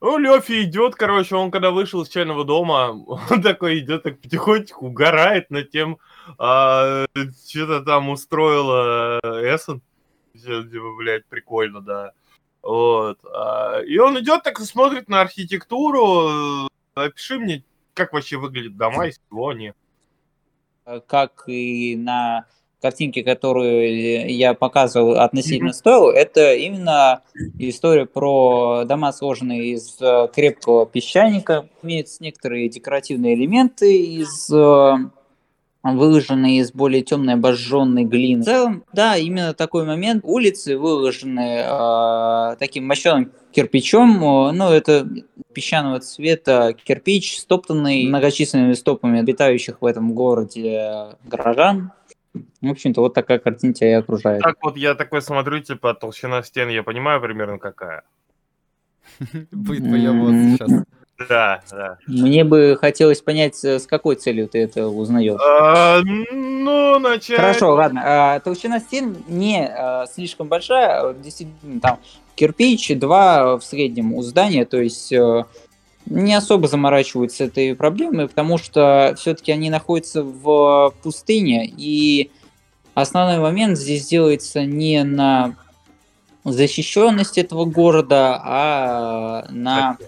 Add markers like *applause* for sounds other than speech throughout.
Ну, Лёфи идет, короче, он когда вышел из чайного дома, он такой идет, так потихонечку угорает над тем, а, что-то там устроила Эссен. Типа, блядь, прикольно, да. Вот. А, и он идет так смотрит на архитектуру. Опиши мне, как вообще выглядят дома, из чего они. Как и на картинке, которую я показывал относительно стоил, это именно история про дома, сложенные из э, крепкого песчаника. Имеются некоторые декоративные элементы из э, выложенные из более темной обожженной глины. В целом, да, именно такой момент. Улицы выложены э, таким мощеным кирпичом, ну, это песчаного цвета кирпич, стоптанный многочисленными стопами обитающих в этом городе горожан. В общем-то, вот такая картина тебя и окружает. Так вот я такой смотрю, типа, толщина стен, я понимаю примерно какая. Будет вот сейчас. Да, да. Мне бы хотелось понять, с какой целью ты это узнаешь. А, ну, начать... Хорошо, ладно. А, толщина стен не а, слишком большая. Действительно, там кирпич, два в среднем у здания, то есть а, не особо заморачиваются этой проблемой, потому что все-таки они находятся в пустыне, и основной момент здесь делается не на защищенность этого города, а на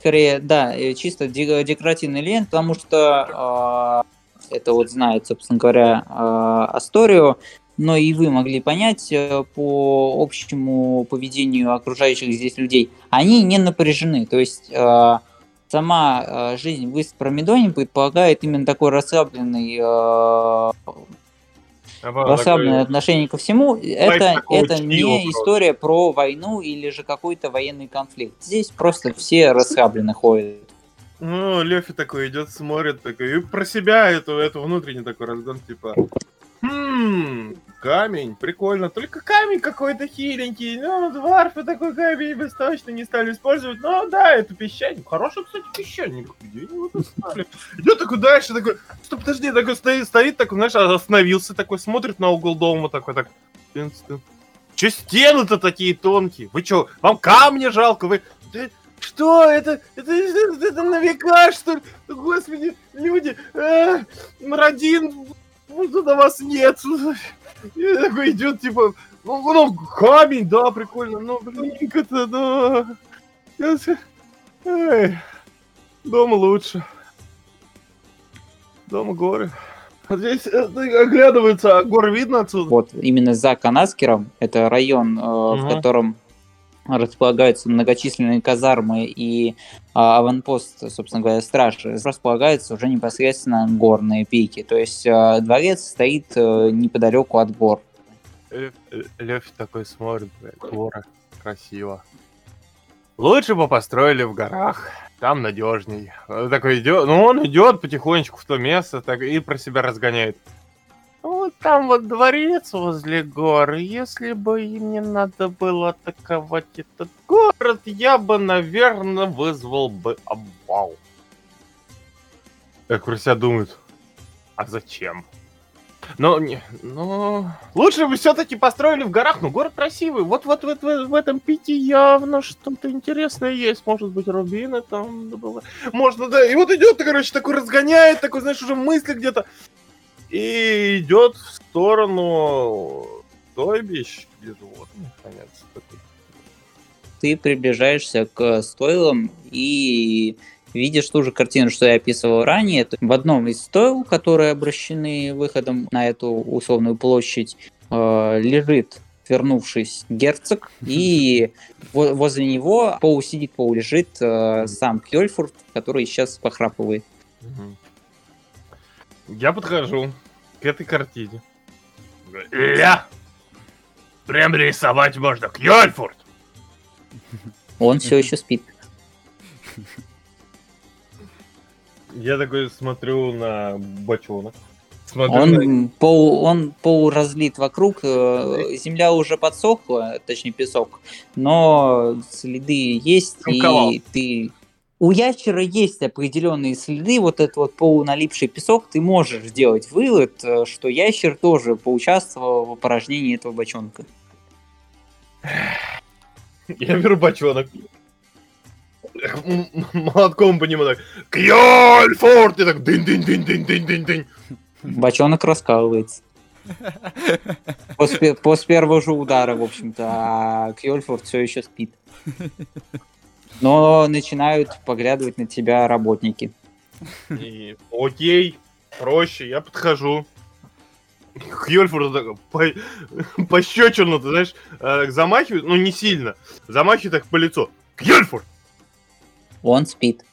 скорее, да, чисто декоративный лент, потому что э, это вот знает, собственно говоря, э, Асторию, но и вы могли понять э, по общему поведению окружающих здесь людей, они не напряжены. То есть э, сама э, жизнь в Ист-Промедоне предполагает именно такой расслабленный э, расслабленное отношение ко всему, это, это не история про войну или же какой-то военный конфликт. Здесь просто все расслабленно ходят. Ну, Лёфи такой идет, смотрит, такой, и про себя эту, эту внутренний такой разгон, типа, Хм, камень, прикольно. Только камень какой-то хиленький. Ну, дварфы такой камень бы точно не стали использовать. Ну, да, это песчаник. Хороший, кстати, песчаник. Где его достали? Идет такой дальше, такой, что, подожди, такой стоит, стоит, такой, знаешь, остановился, такой, смотрит на угол дома, такой, так, Че стены-то такие тонкие? Вы что, вам камня жалко? Вы... Что это? Это, это, это на века, что ли? Господи, люди, э, Мародин ну, на вас нет. И такой идет, типа, ну, ну, камень, да, прикольно, но, блин, это, да. Эй, дома лучше. Дома горы. А здесь э, оглядывается, а гор видно отсюда? Вот, именно за Канаскером, это район, угу. в котором располагаются многочисленные казармы и а, аванпост, собственно говоря, стражи, располагаются уже непосредственно горные пики. То есть а, дворец стоит а, неподалеку от гор. Лев такой смотрит, горы, красиво. Лучше бы построили в горах, там надежней. Такой идет, ну он идет потихонечку в то место так, и про себя разгоняет. Вот там вот дворец возле гор. Если бы им не надо было атаковать этот город, я бы, наверное, вызвал бы обвал. Я про себя думают, а зачем? Но, не, но... Лучше бы все-таки построили в горах, но город красивый. Вот, вот, вот, вот в этом пите явно что-то интересное есть. Может быть, рубины там было. Можно, да. И вот идет, короче, такой разгоняет, такой, знаешь, уже мысли где-то и идет в сторону стойбищ, где животных хранятся. Ты приближаешься к стойлам и видишь ту же картину, что я описывал ранее. В одном из стойл, которые обращены выходом на эту условную площадь, э, лежит вернувшись герцог, *laughs* и возле него полу сидит, полу лежит э, сам Кьольфурт, который сейчас похрапывает. Я подхожу к этой картине. Ля! Прям рисовать можно. Кьольфорд! Он все еще спит. Я такой смотрю на бочонок. Смотрю он, на... пол, он полуразлит вокруг, э, земля уже подсохла, точнее песок, но следы есть, и ты у ящера есть определенные следы, вот этот вот полуналипший песок, ты можешь сделать вывод, э, что ящер тоже поучаствовал в опорожнении этого бочонка. *laughs* Я беру бочонок. *laughs* молотком по нему так, Кьольфорд, и так дынь-дынь-дынь-дынь-дынь-дынь. Бочонок раскалывается. После, после первого же удара, в общем-то, а Кьольфорд все еще спит. Но начинают поглядывать на тебя работники. И, окей, проще, я подхожу. К Йольфорду так по, пощечину, ты знаешь, э, замахивает, ну не сильно, замахивает так по лицу. Кьольфорд! Он спит.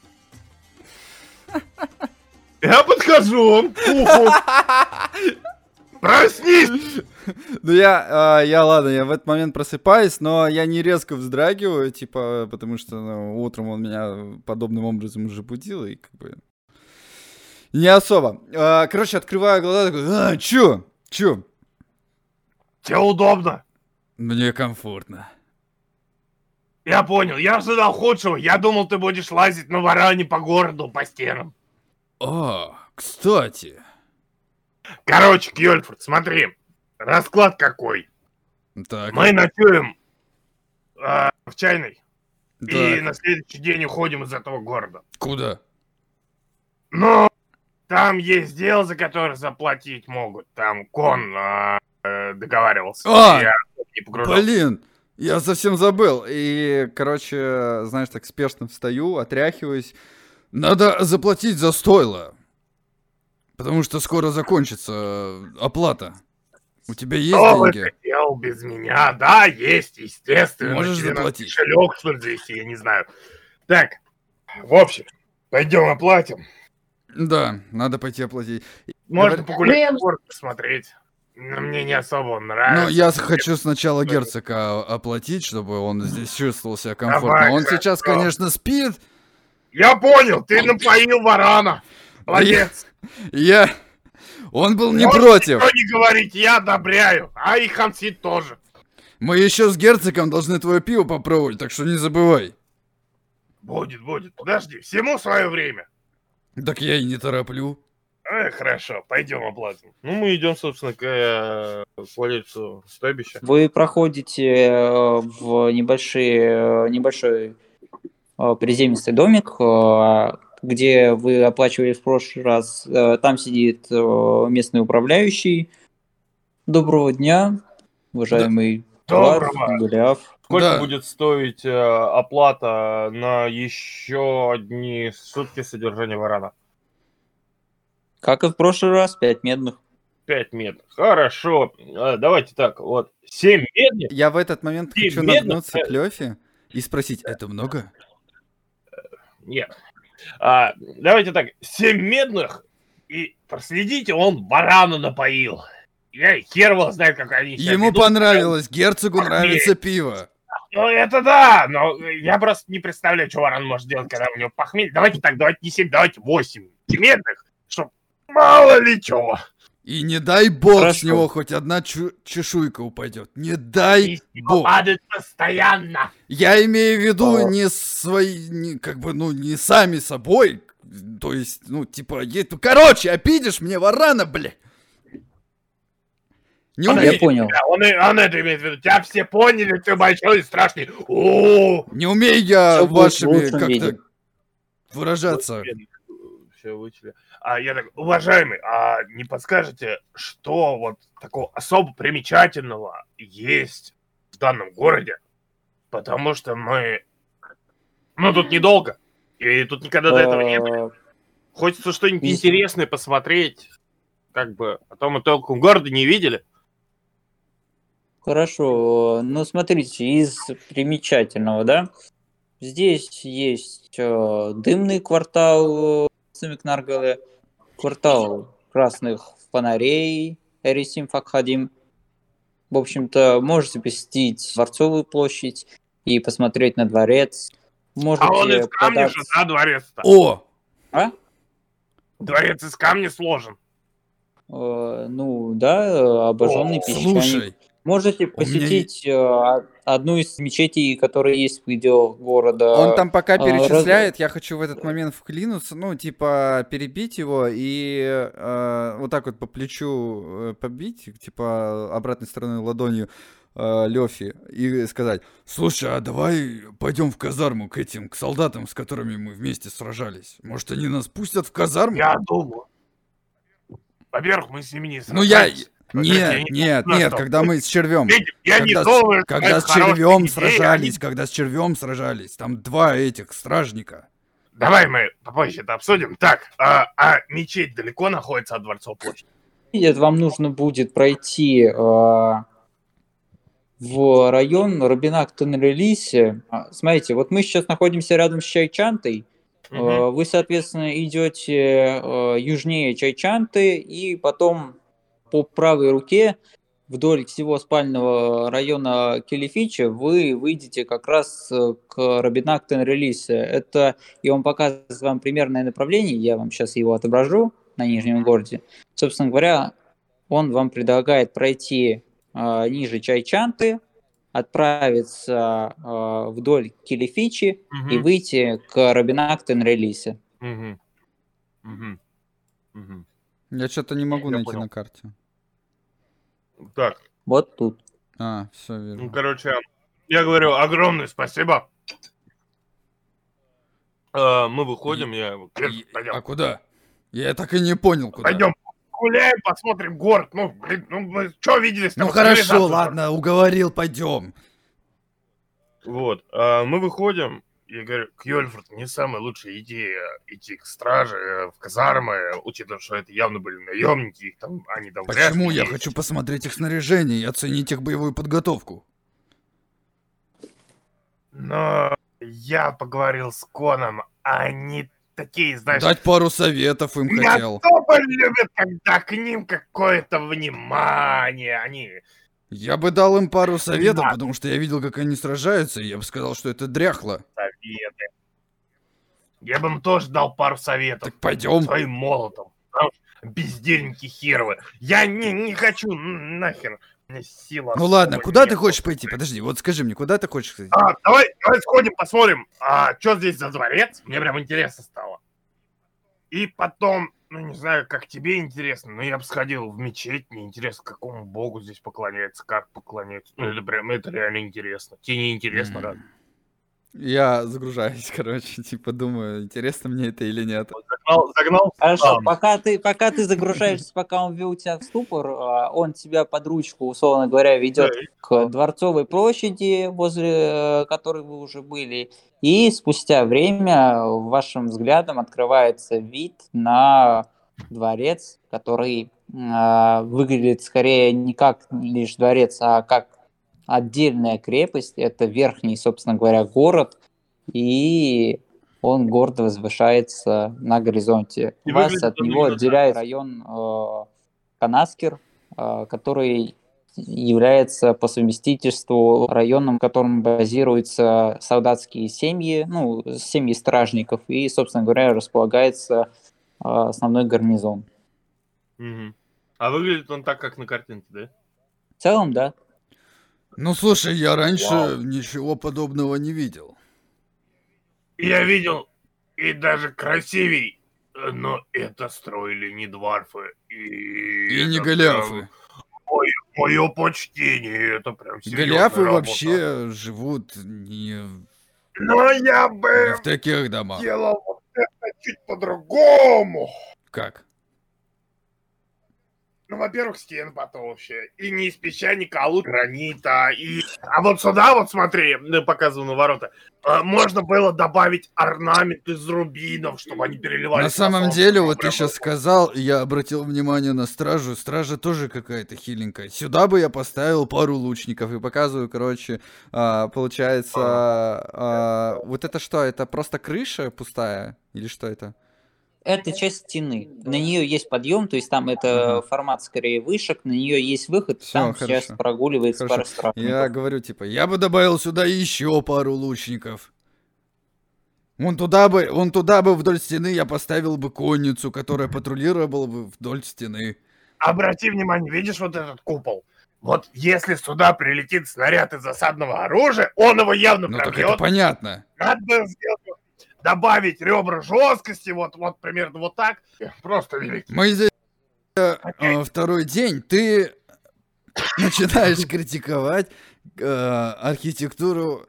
Я подхожу, к уху. *laughs* Проснись! Ну я, а, я ладно, я в этот момент просыпаюсь, но я не резко вздрагиваю, типа, потому что ну, утром он меня подобным образом уже будил, и как бы... Не особо. А, короче, открываю глаза, такой, а, чё? Чё? Тебе удобно? Мне комфортно. Я понял, я ожидал худшего. Я думал, ты будешь лазить на варане по городу, по стенам. О, кстати. Короче, Кьольфорд, смотри. Расклад какой. Так, Мы ночуем э, в чайной. И так, на следующий день уходим из этого города. куда? Но там есть дело, за которое заплатить могут. Там Кон э, э, договаривался. А! Я не погружался. Блин, я совсем забыл. И, короче, знаешь, так спешно встаю, отряхиваюсь. Надо заплатить за стойло. Потому что скоро закончится э, оплата. У тебя есть Что деньги? хотел без меня? Да, есть, естественно. Можешь Тебе заплатить. Кошелек, что ли, завести, я не знаю. Так, в общем, пойдем оплатим. Да, надо пойти оплатить. Можно Говорит- погулять в город посмотреть. Но мне не особо нравится. Ну, я хочу сначала герцога оплатить, чтобы он здесь чувствовал себя комфортно. Давай, Он сейчас, хорошо. конечно, спит. Я понял, ты напоил варана. Молодец. Я... Он был не против. Что не говорить, я одобряю. А и Хансит тоже. Мы еще с герцогом должны твое пиво попробовать, так что не забывай. Будет, будет. Подожди, всему свое время. Так я и не тороплю. Э, хорошо, пойдем оплатим. Ну, мы идем, собственно, к э, владельцу стойбища. Вы проходите э, в небольшие, э, небольшой э, приземистый домик, где вы оплачивали в прошлый раз. Э, Там сидит э, местный управляющий. Доброго дня, уважаемый. Варф, Голиаф. Сколько Да. будет стоить э, оплата на еще одни сутки содержания варана? Как и в прошлый раз, пять медных. Пять медных. Хорошо. Э, давайте так, вот. Семь медных? Я в этот момент хочу нагнуться к Лёфе и спросить, это много? Нет. А, давайте так, семь медных, и проследите, он барана напоил. Я хер его знает, как они Ему ведут. понравилось, герцогу Охренеть. нравится пиво. Ну, это да, но я просто не представляю, что Варан может делать, когда у него похмелье. Давайте так, давайте не семь, давайте восемь медных, чтоб мало ли чего. И не дай бог с Хорошо. него хоть одна чу- чешуйка упадет. Не дай И бог. падает постоянно. Я имею в виду О. не свои, не, как бы, ну, не сами собой. То есть, ну, типа, е- ну, короче, обидишь мне варана, бля. Не Он Я умею, это- понял. Он, и- он это имеет в виду. Тебя все поняли, ты большой и страшный. О, не умею я Всё будет в вашими как-то выражаться. Все вычли. А я так, уважаемый, а не подскажете, что вот такого особо примечательного есть в данном городе? Потому что мы... Ну, тут недолго. И тут никогда до этого не были. Э, Хочется что-нибудь интересное посмотреть. Как бы, а то мы толком города не видели. Хорошо, ну смотрите, из примечательного, да, здесь есть э, дымный квартал Самикнаргалы, квартал красных фонарей Эрисим Факхадим. В общем-то, можете посетить Дворцовую площадь и посмотреть на дворец. Можете А он из камня податься- же, да, дворец-то? О, А? Дворец из камня сложен. Э, ну да, обожженный О, песчаник. слушай, Можете У меня посетить э, одну из мечетей, которые есть в пределах города. он там пока а, раз- перечисляет, я хочу в этот момент вклинуться, ну, типа, перебить его и э, вот так вот по плечу э, побить, типа, обратной стороной ладонью. э, Лёфи и сказать, слушай, а давай пойдем в казарму к этим, к солдатам, с которыми мы вместе сражались. Может, они нас пустят в казарму? Я думаю. Во-первых, мы с ними не Ну сражались. Во-первых, я Нет, не нет, нет, когда мы с червем. Я не Когда, с- думаю, когда с червем идея, сражались, когда с червем сражались, там два этих стражника. Давай мы попозже это обсудим. Так, а, а мечеть далеко находится от Дворцовой площади? Нет, вам нужно будет пройти э, в район Робинак Тенрелисе. А, Смотрите, вот мы сейчас находимся рядом с Чайчантой. Э, Вы, соответственно, идете южнее Чайчанты и потом по правой руке вдоль всего спального района Келефича вы выйдете как раз э, к Робинак Тенрелисе. Это, и он показывает вам примерное направление, я вам сейчас его отображу на Нижнем городе. Собственно говоря, он вам предлагает пройти э, ниже Чайчанты, отправиться э, вдоль Келефичи и Мгм. выйти к Робинак Тенрелисе. Мгм. Мгм. Мгм. Я что-то не могу Я найти понял. на карте. Так, Вот тут. А, все ну, верно. короче, я говорю огромное спасибо. Э, Мы выходим, я... И- Пойдем. А куда? Я так и не понял, куда. Пойдем гуляем, посмотрим город. Ну, блин, ну мы что видели с Ну хорошо, ладно, уговорил, пойдем. Вот, а, мы выходим, и я говорю, Кьольфорд, не самая лучшая идея идти к страже, э, в казармы, учитывая, что это явно были наемники, их там, они там... Почему? Я есть. хочу посмотреть их снаряжение и оценить их боевую подготовку. Но я поговорил с Коном, они такие, знаешь, Дать пару советов им хотел. особо любят, когда к ним какое-то внимание, они... Я бы дал им пару советов, Да. потому что я видел, как они сражаются, и я бы сказал, что это дряхло. советы. Я бы им тоже дал пару советов. Так пойдем. Своим молотом. Бездельники херовы. Я не, не хочу, нахер. Меня сила Ну ладно, куда ты хочешь пойти? Подожди, вот скажи мне, куда ты хочешь ходить? А, давай, давай сходим, посмотрим, а, что здесь за дворец. Мне прям интересно стало. И потом, ну не знаю, как тебе интересно, но я бы сходил в мечеть, мне интересно, какому богу здесь поклоняется, как поклоняется. Ну это прям, это реально интересно. Тебе не интересно. Рад? Я загружаюсь, *laughs* короче, типа думаю, интересно мне это или нет. Загнал, загнал Хорошо, сам. пока ты, пока ты загружаешься, пока он ввел тебя в ступор, а, он тебя под ручку, условно говоря, ведет к Дворцовой площади, возле э, которой вы уже были, и спустя время вашим взглядом открывается вид на дворец, который а, выглядит скорее не как лишь дворец, а как отдельная крепость. Это верхний, собственно говоря, город, и он гордо возвышается на горизонте. И Вас от него отделяет район э, Канаскер, э, который является по совместительству районом, в котором базируются солдатские семьи, ну, семьи стражников, и, собственно говоря, располагается э, основной гарнизон. Мгм. А выглядит он так, как на картинке, да? В целом, да. Ну слушай, я раньше Вау. ничего подобного не видел. Я видел и даже красивей, но это строили не дварфы. И, И не голиафы. прям Мое почтение, это прям серьезная Голиафы работа. вообще живут не Но я не бы в таких домах. делал вот это чуть по-другому. Как? Ну, во-первых, стен потолще. И не из песчаника, а лучше гранита. И... А вот сюда, вот смотри, я показываю на ворота, э, можно было добавить орнамент из рубинов, чтобы они переливались. На самом деле, вот ты сейчас сказал, я обратил внимание на стражу. Стража тоже какая-то хиленькая. Сюда бы я поставил пару лучников и показываю, короче, а, получается, а, вот это что? Это просто крыша пустая или что это? Это часть стены. На нее есть подъем, то есть там это формат скорее вышек, на нее есть выход, Всё, там сейчас хорошо. прогуливается Хорошо. пара стражников. Я говорю, типа, я бы добавил сюда еще пару лучников. Вон туда бы, вон туда бы вдоль стены я поставил бы конницу, которая патрулировала бы вдоль стены. Обрати внимание, видишь вот этот купол? Вот если сюда прилетит снаряд из засадного оружия, он его явно Ну так это пробьет. понятно. Надо сделать, добавить ребра жесткости, вот, вот примерно вот так. Просто великий. Мы здесь э, э, второй день. Ты *coughs* начинаешь *coughs* критиковать э, архитектуру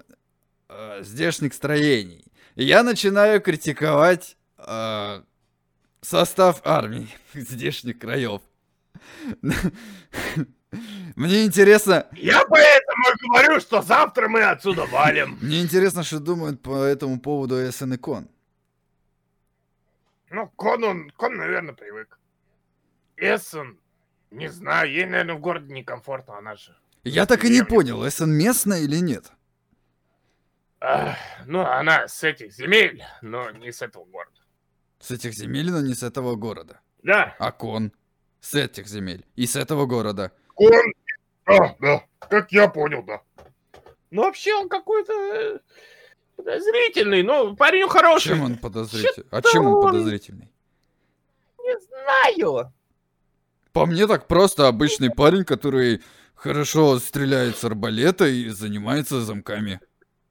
э, здешних строений. Я начинаю критиковать э, состав армии *laughs* здешних краев. Мне интересно, Я поэтому и говорю, что завтра мы отсюда валим. мне интересно, что думают по этому поводу СН и Кон. Ну, Кон, он, Кон, наверное, привык. Эссен, не знаю, ей, наверное, в городе некомфортно, она же. Я так и не понял, СН местная или нет? Ах, ну, она с этих земель, но не с этого города. С этих земель, но не с этого города. Да, А Кон с этих земель и с этого города. Кон, да, да, как я понял, да. Ну, вообще, он какой-то э, подозрительный, но парень хороший. Чем он подозрительный? А чем он он- подозрительный? Не знаю. По мне так просто обычный парень, который хорошо стреляет с арбалета и занимается замками.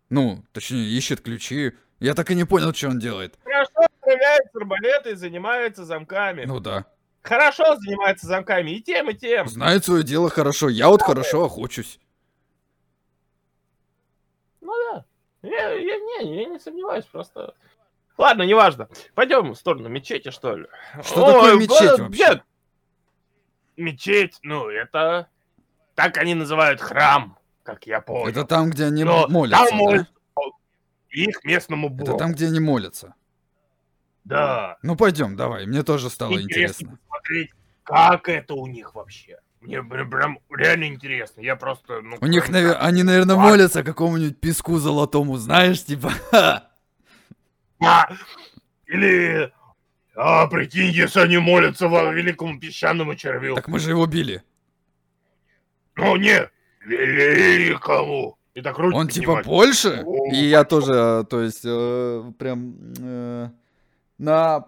Ну, точнее, ищет ключи. Я так и не понял, что он делает. Хорошо стреляет с арбалета и занимается замками. Ну да. Хорошо занимается замками и тем, и тем. Знает свое дело хорошо. Я вот хорошо охочусь. Ну да. Я, я, не, я не сомневаюсь, просто... Ладно, неважно. Пойдем в сторону мечети, что ли. Что такое мечеть вообще? нет. Мечеть, ну, это... Так они называют храм, как я понял. Это там, где они Но молятся, там да? их местному богу. Это там, где они молятся. Да. Ну пойдем, давай. Мне тоже стало Интересно интересно. Посмотреть, как это у них вообще. Мне прям, реально интересно. Я просто... Ну, У них, кроме наве- как- они, наверное, молятся какому-нибудь песку золотому, знаешь, типа. *laughs* А, Или... А, прикинь, если они молятся во великому песчаному червю. Так мы же его били. Ну, не, великому. И так руки Он типа поднимать. больше? И я тоже, э, то есть, э, прям э, на...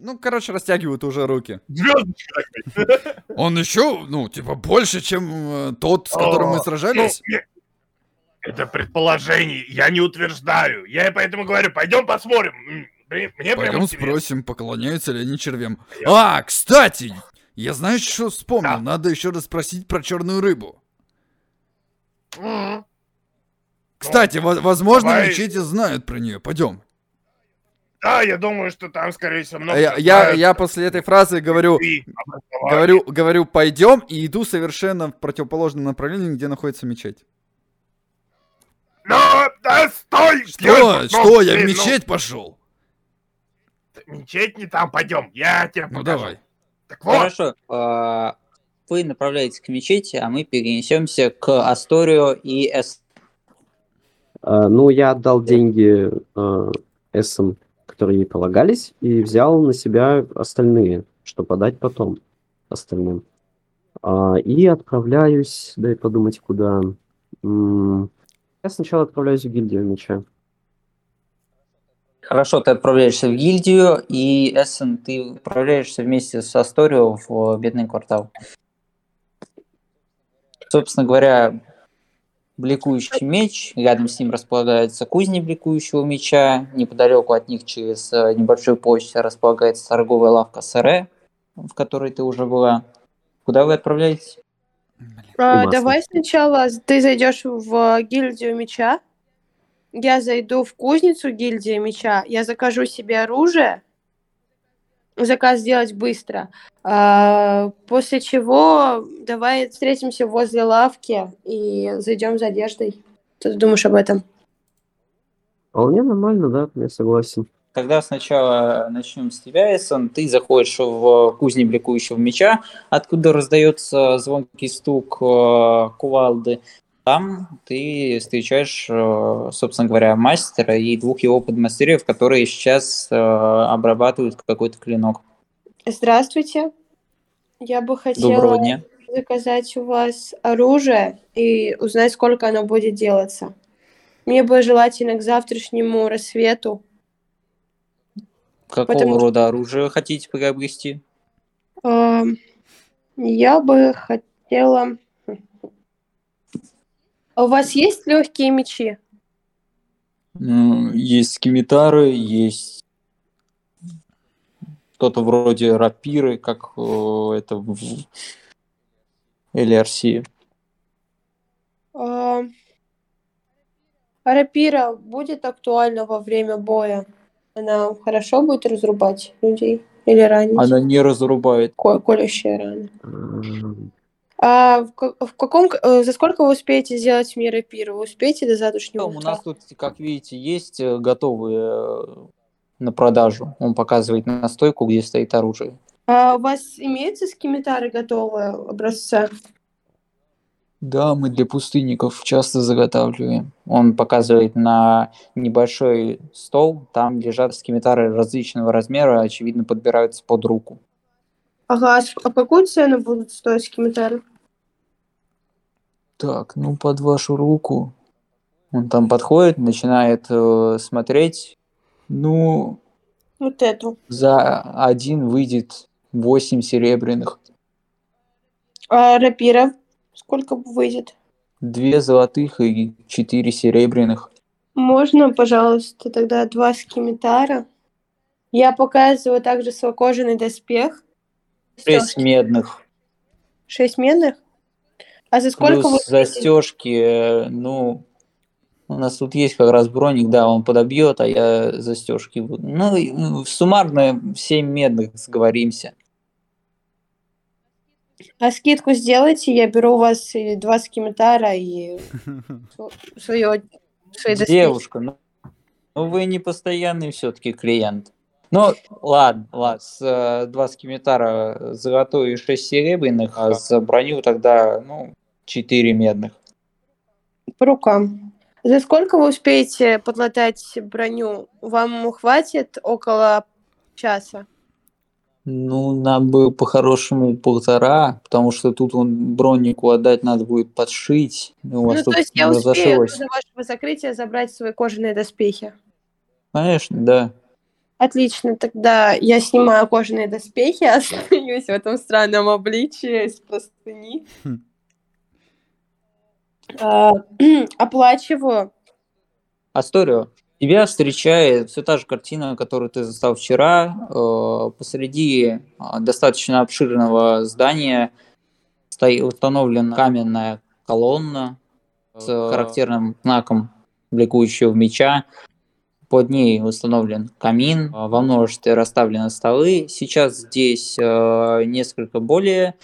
Ну, короче, растягивают уже руки. Звездочка такая. *laughs* Он еще, ну, типа, больше, чем э, тот, с которым мы сражались. ну, Это предположение, я не утверждаю. Я и поэтому говорю, пойдем посмотрим. Мне, Пойдем спросим, поклоняются ли они червям. А, кстати, я знаешь, что вспомнил? Да. Надо еще раз спросить про черную рыбу. М. Кстати, во- возможно, давай. мечети знают про нее. Пойдем. Да, я думаю, что там, скорее всего, много... Я, я, я после этой фразы говорю, говорю, говорю, пойдем, и иду совершенно в противоположном направлении, где находится мечеть. Но, да, стой! Что? Герман, Что? ну, Я в ну, мечеть пошел. Мечеть не там, пойдем, я тебе Ну покажу. давай. Так вот, Хорошо. а, Вы направляетесь к мечети, а мы перенесемся к Асторио и Эс. А, Ну, я отдал деньги э, эссам, которые ей полагались, и взял на себя остальные, что подать потом остальным. А, И отправляюсь, дай подумать, куда. Я сначала отправляюсь в гильдию меча. Хорошо, ты отправляешься в гильдию, и Эссен, ты отправляешься вместе с Асторио в бедный квартал. Собственно говоря, бликующий меч, рядом с ним располагается кузня бликующего меча, неподалеку от них через э, небольшой поезд располагается торговая лавка Саре, в которой ты уже была. Куда вы отправляетесь? А, давай сначала ты зайдешь в гильдию меча. Я зайду в кузницу гильдии меча. Я закажу себе оружие. Заказ сделать быстро. А, после чего давай встретимся возле лавки и зайдем за одеждой. Что ты думаешь об этом? Вполне нормально, да, я согласен. Тогда сначала начнем с тебя, Эссон. Ты заходишь в кузню бликующего меча, откуда раздается звонкий стук э, кувалды. Там ты встречаешь, э, собственно говоря, мастера и двух его подмастерьев, которые сейчас э, обрабатывают какой-то клинок. Здравствуйте. Я бы хотела заказать у вас оружие и узнать, сколько оно будет делаться. Мне бы желательно к завтрашнему рассвету. Какого потому что- рода оружие хотите приобрести? Ам, Я бы хотела... А у вас есть легкие мечи? М, Есть скимитары, есть что-то вроде рапиры, как э, это в LRC. А, а рапира будет актуальна во время боя? Она хорошо будет разрубать людей или ранить? Она не разрубает. Ко- колющие раны. А в, в каком... э, За сколько вы успеете сделать мне рапиру? Вы успеете до завтрашнего Потом у утра? нас тут, как видите, есть э, готовые э, на продажу. Он показывает на стойку, где стоит оружие. А у вас имеются скимитары готовые образца? Да, мы для пустынников часто заготавливаем. Он показывает на небольшой стол, там лежат скимитары различного размера, очевидно, подбираются под руку. Ага, а а какую цену будут стоить скимитары? Так, ну под вашу руку. Он там подходит, начинает э, смотреть. Ну, Вот эту. за один выйдет 8 серебряных, А рапира? Сколько выйдет? две золотых и четыре серебряных. Можно, пожалуйста, тогда два скимитара? Я показываю также свой кожаный доспех. Шесть медных. Шесть медных? А за сколько вы... Плюс застежки, э, ну, у нас тут есть как раз броник, да, он подобьет, а я застежки буду. Ну, ну, суммарно 7 медных сговоримся. А скидку сделайте, я беру у вас и два скимитара и *laughs* свое. Девушка, ну, ну вы не постоянный все-таки клиент. Ну, ладно, ладно, с, э, два скимитара золотой и 6 серебряных, а за броню тогда, ну, 4 медных. По рукам. За сколько вы успеете подлатать броню? Вам хватит около часа? Ну, нам бы по-хорошему полтора, потому что тут он бронику отдать надо будет подшить. У вас ну, тут то есть я успею разошлось. до вашего закрытия забрать свои кожаные доспехи. Конечно, да. Отлично, тогда я снимаю кожаные доспехи, *laughs* остаюсь в этом странном обличии из простыни. Хм. А, *clears throat* Оплачиваю. Асторио, тебя встречает все та же картина, которую ты застал вчера. Э, Посреди а, достаточно обширного здания стоит установлена каменная колонна с характерным знаком бликующего меча. Под ней установлен камин, а, во множестве расставлены столы. Сейчас здесь э, несколько более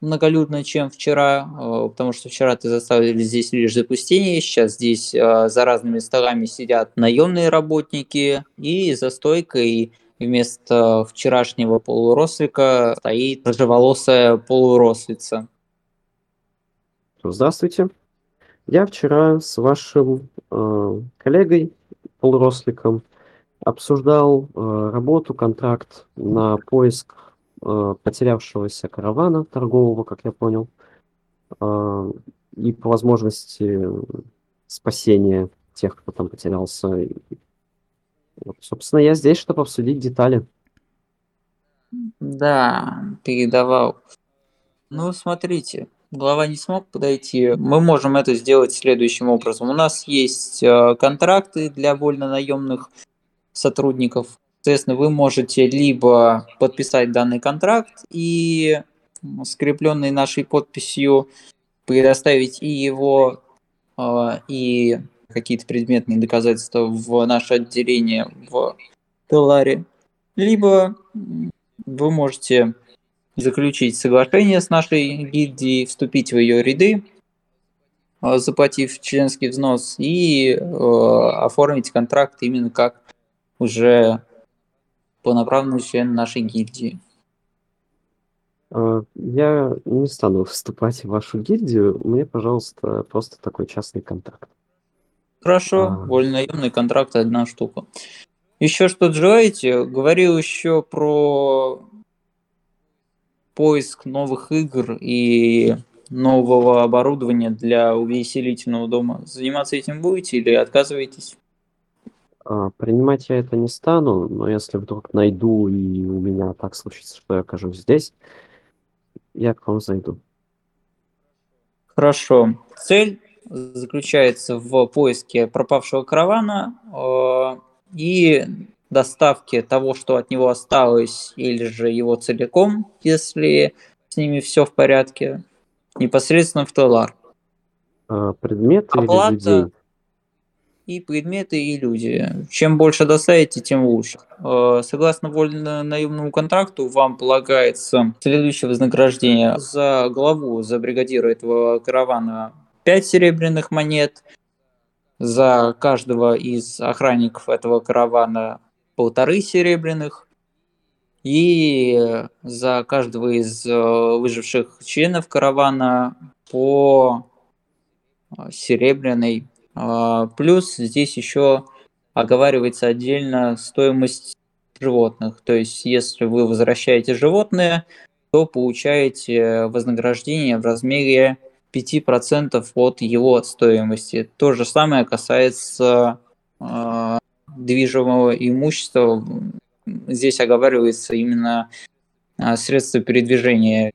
многолюдно, чем вчера, э, потому что вчера ты заставили здесь лишь запустение, сейчас здесь э, за разными столами сидят наемные работники, и за стойкой вместо вчерашнего полурослика стоит рыжеволосая полурослица. Здравствуйте. Я вчера с вашим э, коллегой, полуросликом, обсуждал э, работу, контракт на поиск э, потерявшегося каравана торгового, как я понял, э, и по возможности спасения тех, кто там потерялся. Вот, собственно, я здесь, чтобы обсудить детали. Да, передавал. Ну, смотрите, глава не смог подойти. Мы можем это сделать следующим образом. У нас есть э, контракты для вольно-наемных сотрудников. Соответственно, вы можете либо подписать данный контракт и скрепленный нашей подписью предоставить и его, э, и какие-то предметные доказательства в наше отделение в Теларе. Либо вы можете заключить соглашение с нашей гильдией, вступить в ее ряды, э, заплатив членский взнос, и э, оформить контракт именно как уже полноправный член нашей гильдии. Э, Я не стану вступать в вашу гильдию. Мне, пожалуйста, просто такой частный контракт. Хорошо, А. вольнонаемный контракт одна штука. Еще что-то желаете? Говорил еще про поиск новых игр и нового оборудования для увеселительного дома. Заниматься этим будете или отказываетесь? А, Принимать я это не стану, но если вдруг найду и у меня так случится, что я окажусь здесь, я к вам зайду. Хорошо. Цель заключается в поиске пропавшего каравана э, и доставке того, что от него осталось, или же его целиком, если с ними все в порядке. непосредственно в Телар. А, предметы или Оплата. людей? И предметы, и люди. Чем больше доставите, тем лучше. Э, Согласно вольно-наемному контракту, вам полагается следующее вознаграждение. За главу, за бригадира этого каравана 5 серебряных монет. За каждого из охранников этого каравана полторы серебряных. И за каждого из э, выживших членов каравана по э, серебряной а, Плюс здесь еще оговаривается отдельно стоимость животных. То есть, если вы возвращаете животное, то получаете вознаграждение в размере 5% от его стоимости. То же самое касается э, движимого имущества. Здесь оговаривается именно э, средства передвижения.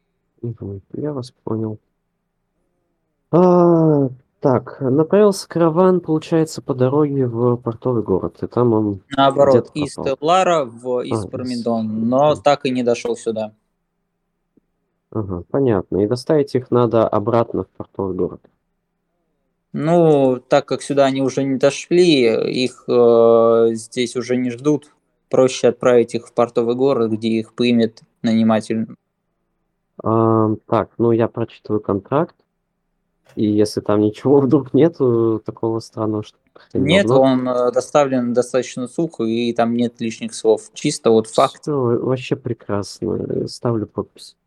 Я вас понял. А, так, направился караван, получается, по дороге в портовый город, и там он Наоборот, из. Теллара в из- Испармидон, но Мгм. так и не дошел сюда. Ага, понятно. И доставить их надо обратно в портовый город. Ну, так как сюда они уже не дошли, их э, здесь уже не ждут. Проще отправить их в портовый город, где их примет наниматель. А, так, ну я прочитываю контракт, и если там ничего *laughs* вдруг нету такого странного, что Нет, должно. он э, доставлен достаточно сухо, и там нет лишних слов. Чисто вот факт. Всё, вообще прекрасно. Ставлю подпись.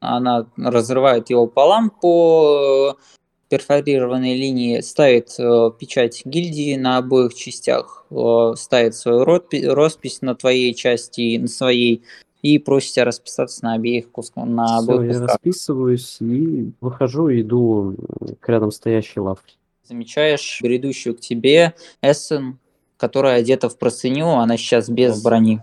Она разрывает его полам по э, перфорированной линии, ставит э, печать гильдии на обоих частях, э, ставит свою роспи- роспись на твоей части и на своей, и просит тебя расписаться на обеих кусках, на Всё, обоих я кусках. расписываюсь и выхожу, иду м, к рядом стоящей лавке. Замечаешь грядущую к тебе Эссен, которая одета в простыню, она сейчас без брони.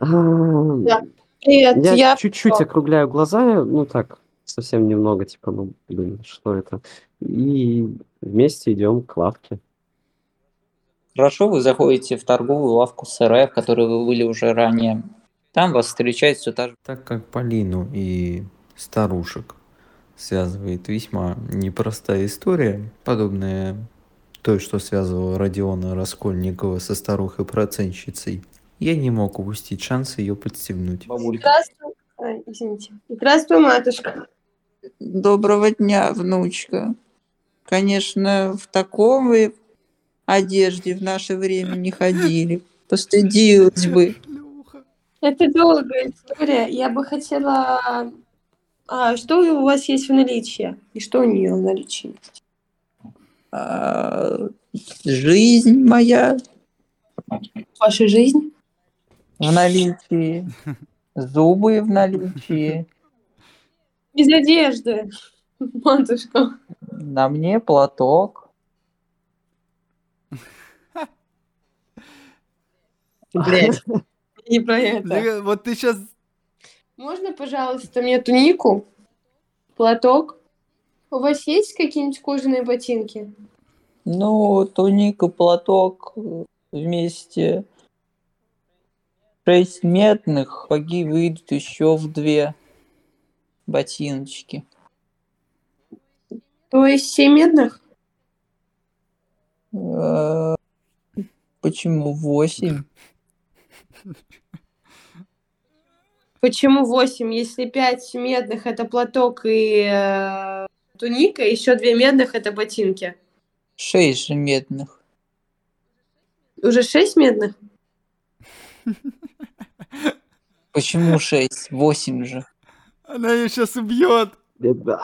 А, Да. Привет, Я я... чуть-чуть округляю глаза, ну так, совсем немного, типа, ну, блин, что это? И вместе идем к лавке. Хорошо, вы заходите в торговую лавку СРФ, в которой вы были уже ранее. Там вас встречает все та же Так как Полину и старушек связывает весьма непростая история, подобная той, что связывала Родиона Раскольникова со старухой-процентщицей, я не мог упустить шанс ее подстегнуть. бабулька. Здравствуй. Ой, извините. Здравствуй, матушка. Доброго дня, внучка. Конечно, в такой одежде в наше время не ходили. Постыдилась бы. Это долгая история. Я бы хотела... А, что у вас есть в наличии? И что у нее в наличии? А, жизнь моя Ваша жизнь? в наличии, зубы в наличии, Без одежды, матушка. на мне платок. Блядь, *laughs* Не про это. Вот ты сейчас... Можно, пожалуйста, мне тунику, платок? У вас есть какие-нибудь кожаные ботинки? ну, туника, платок вместе. Шесть медных, поги выйдут еще в две ботиночки. То есть семь медных? Э, Почему восемь? Почему восемь? Если пять медных это платок и э, туника, еще две медных это ботинки. Шесть же медных. Уже шесть медных? *laughs* Почему шесть? Восемь же. Она ее сейчас убьет. Беда.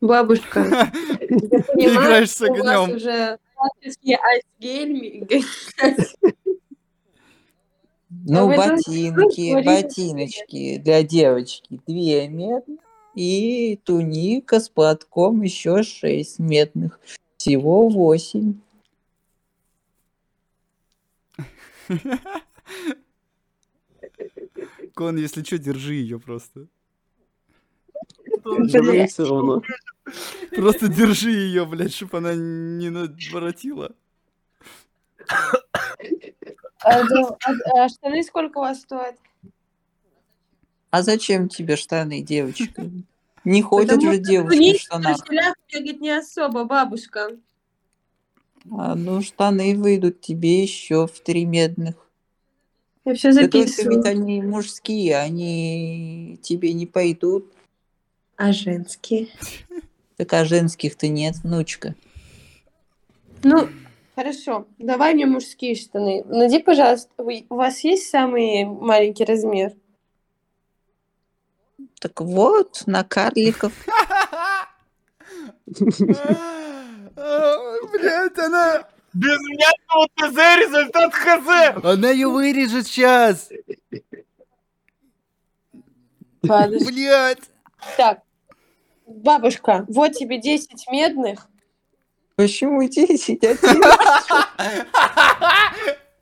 Бабушка, *laughs* Ты играешь с что у вас огнем. уже. Ну, там ботинки, ботиночки для девочки. Две медных. И туника с платком еще шесть медных. Всего восемь. Кон, если что, держи ее просто. Просто держи ее, блядь, чтобы она не наворотила. А, а- а штаны сколько у вас стоят? А зачем тебе штаны, девочка? Не ходят же девушки в штанах. на штанах бегать не особо, бабушка. А, ну, штаны выйдут тебе еще в три медных. Я все Да только ведь записываю. они мужские, они тебе не пойдут. А женские? Так а женских-то нет, внучка. Ну, хорошо. Давай мне мужские штаны. Найди, пожалуйста, вы- у вас есть самый маленький размер? Так вот, на карликов. *laughs* *laughs* Блять, она... Без внятного ТЗ результат ХЗ! Она ее вырежет сейчас! Блять! Так, бабушка, вот тебе 10 медных. Почему 10?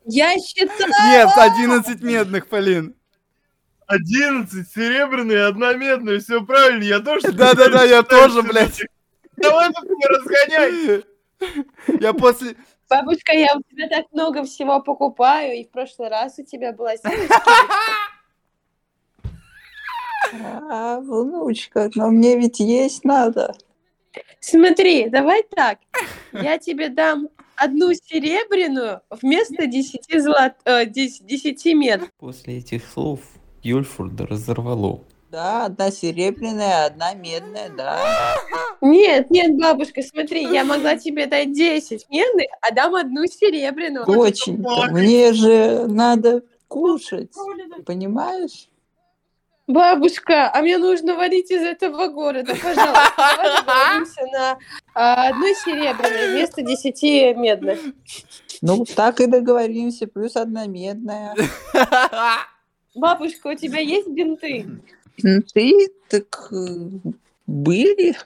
Я считаю... Нет, 11 медных, Полин. 11 серебряные, одна медная, все правильно, я тоже... Да-да-да, я тоже, блядь. Давай тут не разгоняй! *laughs* Я после... Бабушка, я у тебя так много всего покупаю, и в прошлый раз у тебя была. А, внучка, но мне ведь есть надо. Смотри, давай так. Я тебе дам одну серебряную вместо 10 золот... э, 10, 10 мед. После этих слов Юльфурда разорвало. Да, одна серебряная, одна медная, да. Нет, нет, бабушка, смотри, я могла тебе дать 10 медных, а дам одну серебряную. Очень. Мне же надо кушать, понимаешь? Бабушка, а мне нужно валить из этого города, пожалуйста. Давай договоримся на а, одной серебряной вместо 10 медных. Ну, так и договоримся, плюс одна медная. *laughs* Бабушка, у тебя есть бинты? Ну, Ты так э, были?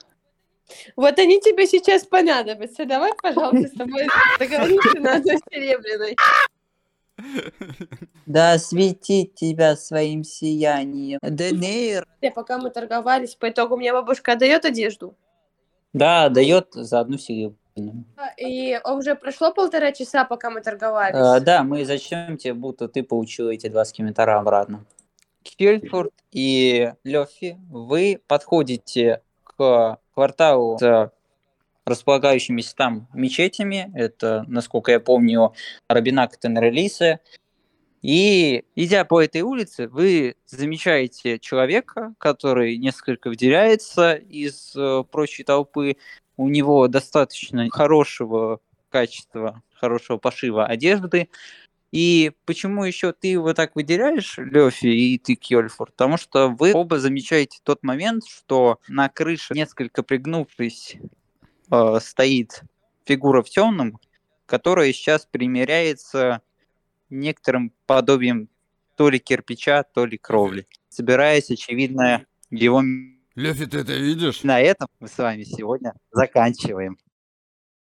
Вот они тебе сейчас понадобятся. Давай, пожалуйста, с тобой договоримся на одной серебряной. Да светить тебя своим сиянием. Денейр. Пока мы торговались, по итогу мне бабушка дает одежду. Да, дает за одну серебряную. И уже прошло полтора часа, пока мы торговались. А, да, мы зачем тебе, будто ты получил эти два скимитара обратно. Хельфорд и Лёфи, вы подходите к кварталу с располагающимися там мечетями. Это, насколько я помню, Рабинак Тенрелисе. И, идя по этой улице, вы замечаете человека, который несколько выделяется из э, прочей толпы. У него достаточно хорошего качества, хорошего пошива одежды. И почему еще ты его так выделяешь, Лёфи, и ты, Кьольфорд? Потому что вы оба замечаете тот момент, что на крыше, несколько пригнувшись, э, стоит фигура в темном, которая сейчас примеряется некоторым подобием то ли кирпича, то ли кровли, собираясь, очевидно, его... Лёфи, ты это видишь? На этом мы с вами сегодня заканчиваем.